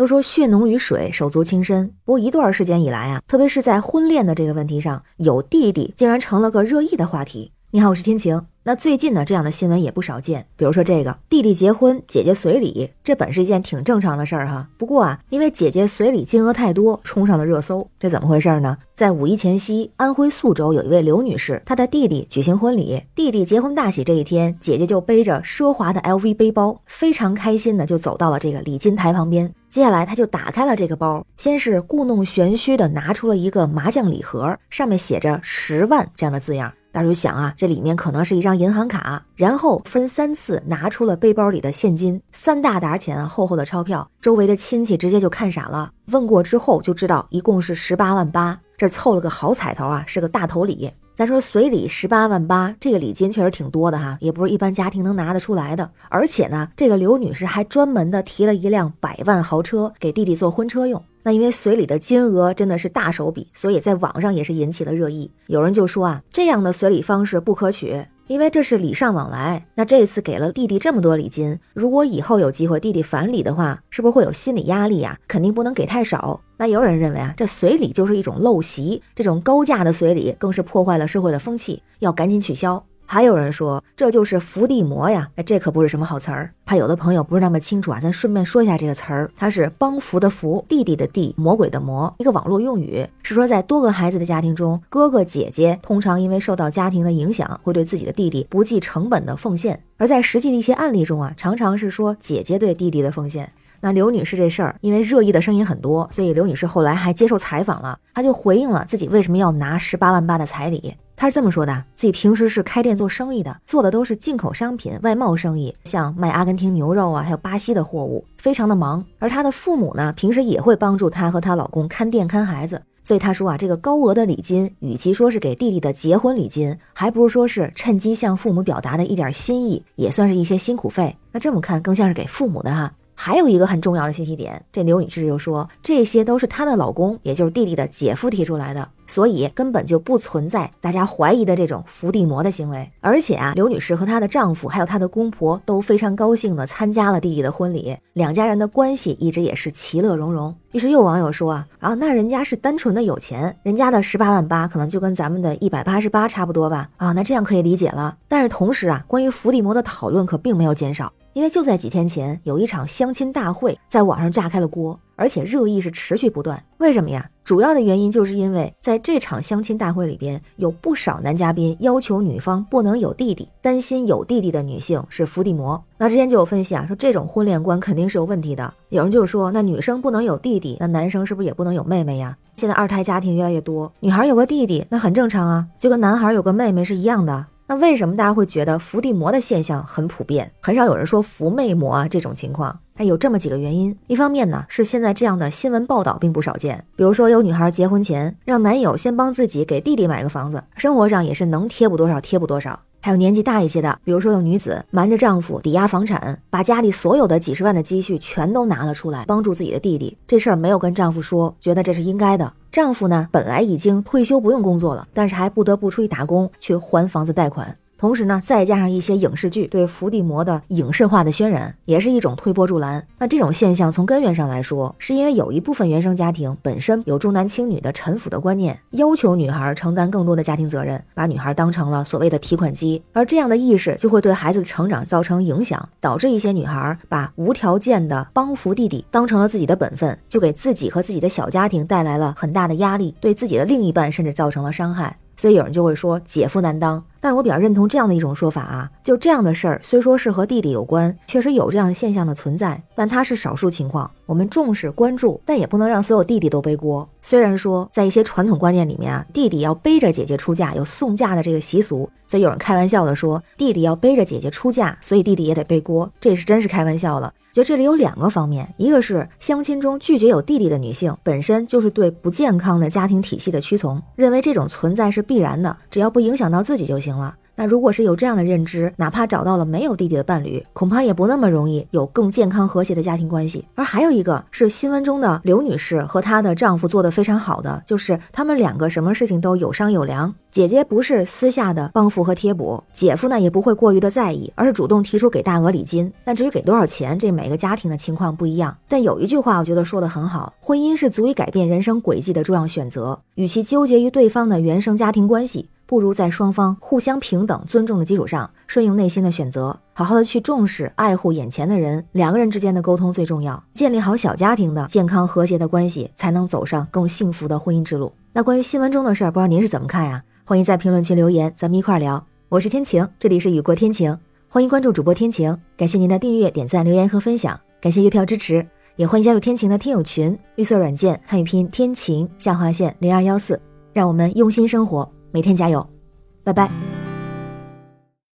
都说血浓于水，手足情深。不过一段时间以来啊，特别是在婚恋的这个问题上，有弟弟竟然成了个热议的话题。你好，我是天晴。那最近呢，这样的新闻也不少见，比如说这个弟弟结婚，姐姐随礼，这本是一件挺正常的事儿哈。不过啊，因为姐姐随礼金额太多，冲上了热搜，这怎么回事呢？在五一前夕，安徽宿州有一位刘女士，她的弟弟举行婚礼，弟弟结婚大喜这一天，姐姐就背着奢华的 LV 背包，非常开心的就走到了这个礼金台旁边。接下来，她就打开了这个包，先是故弄玄虚的拿出了一个麻将礼盒，上面写着十万这样的字样。大叔想啊，这里面可能是一张银行卡，然后分三次拿出了背包里的现金，三大沓钱啊，厚厚的钞票。周围的亲戚直接就看傻了，问过之后就知道一共是十八万八，这凑了个好彩头啊，是个大头礼。咱说随礼十八万八，这个礼金确实挺多的哈，也不是一般家庭能拿得出来的。而且呢，这个刘女士还专门的提了一辆百万豪车给弟弟做婚车用。那因为随礼的金额真的是大手笔，所以在网上也是引起了热议。有人就说啊，这样的随礼方式不可取。因为这是礼尚往来，那这次给了弟弟这么多礼金，如果以后有机会弟弟返礼的话，是不是会有心理压力呀？肯定不能给太少。那也有人认为啊，这随礼就是一种陋习，这种高价的随礼更是破坏了社会的风气，要赶紧取消。还有人说这就是伏地魔呀，哎，这可不是什么好词儿。怕有的朋友不是那么清楚啊，咱顺便说一下这个词儿，它是帮扶的扶，弟弟的弟，魔鬼的魔，一个网络用语，是说在多个孩子的家庭中，哥哥姐姐通常因为受到家庭的影响，会对自己的弟弟不计成本的奉献。而在实际的一些案例中啊，常常是说姐姐对弟弟的奉献。那刘女士这事儿，因为热议的声音很多，所以刘女士后来还接受采访了，她就回应了自己为什么要拿十八万八的彩礼。她是这么说的：自己平时是开店做生意的，做的都是进口商品、外贸生意，像卖阿根廷牛肉啊，还有巴西的货物，非常的忙。而她的父母呢，平时也会帮助她和她老公看店看孩子，所以她说啊，这个高额的礼金，与其说是给弟弟的结婚礼金，还不如说是趁机向父母表达的一点心意，也算是一些辛苦费。那这么看，更像是给父母的哈。还有一个很重要的信息点，这刘女士又说，这些都是她的老公，也就是弟弟的姐夫提出来的，所以根本就不存在大家怀疑的这种伏地魔的行为。而且啊，刘女士和她的丈夫还有她的公婆都非常高兴的参加了弟弟的婚礼，两家人的关系一直也是其乐融融。于是又有网友说啊啊，那人家是单纯的有钱，人家的十八万八可能就跟咱们的一百八十八差不多吧？啊，那这样可以理解了。但是同时啊，关于伏地魔的讨论可并没有减少。因为就在几天前，有一场相亲大会在网上炸开了锅，而且热议是持续不断。为什么呀？主要的原因就是因为在这场相亲大会里边，有不少男嘉宾要求女方不能有弟弟，担心有弟弟的女性是伏地魔。那之前就有分析啊，说这种婚恋观肯定是有问题的。有人就说，那女生不能有弟弟，那男生是不是也不能有妹妹呀？现在二胎家庭越来越多，女孩有个弟弟，那很正常啊，就跟男孩有个妹妹是一样的。那为什么大家会觉得伏地魔的现象很普遍，很少有人说伏妹魔啊这种情况？哎，有这么几个原因。一方面呢，是现在这样的新闻报道并不少见，比如说有女孩结婚前让男友先帮自己给弟弟买个房子，生活上也是能贴补多少贴补多少。还有年纪大一些的，比如说有女子瞒着丈夫抵押房产，把家里所有的几十万的积蓄全都拿了出来，帮助自己的弟弟。这事儿没有跟丈夫说，觉得这是应该的。丈夫呢，本来已经退休不用工作了，但是还不得不出去打工去还房子贷款。同时呢，再加上一些影视剧对伏地魔的影视化的渲染，也是一种推波助澜。那这种现象从根源上来说，是因为有一部分原生家庭本身有重男轻女的陈腐的观念，要求女孩承担更多的家庭责任，把女孩当成了所谓的提款机，而这样的意识就会对孩子的成长造成影响，导致一些女孩把无条件的帮扶弟弟当成了自己的本分，就给自己和自己的小家庭带来了很大的压力，对自己的另一半甚至造成了伤害。所以有人就会说姐夫难当，但是我比较认同这样的一种说法啊，就这样的事儿虽说是和弟弟有关，确实有这样的现象的存在，但它是少数情况，我们重视关注，但也不能让所有弟弟都背锅。虽然说在一些传统观念里面啊，弟弟要背着姐姐出嫁，有送嫁的这个习俗，所以有人开玩笑的说弟弟要背着姐姐出嫁，所以弟弟也得背锅，这是真是开玩笑了。觉得这里有两个方面，一个是相亲中拒绝有弟弟的女性，本身就是对不健康的家庭体系的屈从，认为这种存在是必然的，只要不影响到自己就行行了。那如果是有这样的认知，哪怕找到了没有弟弟的伴侣，恐怕也不那么容易有更健康和谐的家庭关系。而还有一个是新闻中的刘女士和她的丈夫做的非常好的，就是他们两个什么事情都有商有量。姐姐不是私下的帮扶和贴补，姐夫呢也不会过于的在意，而是主动提出给大额礼金。但至于给多少钱，这每个家庭的情况不一样。但有一句话我觉得说的很好，婚姻是足以改变人生轨迹的重要选择。与其纠结于对方的原生家庭关系。不如在双方互相平等、尊重的基础上，顺应内心的选择，好好的去重视、爱护眼前的人。两个人之间的沟通最重要，建立好小家庭的健康和谐的关系，才能走上更幸福的婚姻之路。那关于新闻中的事儿，不知道您是怎么看呀？欢迎在评论区留言，咱们一块儿聊。我是天晴，这里是雨过天晴，欢迎关注主播天晴。感谢您的订阅、点赞、留言和分享，感谢月票支持，也欢迎加入天晴的听友群，绿色软件汉语拼天晴下划线零二幺四，让我们用心生活。每天加油，拜拜。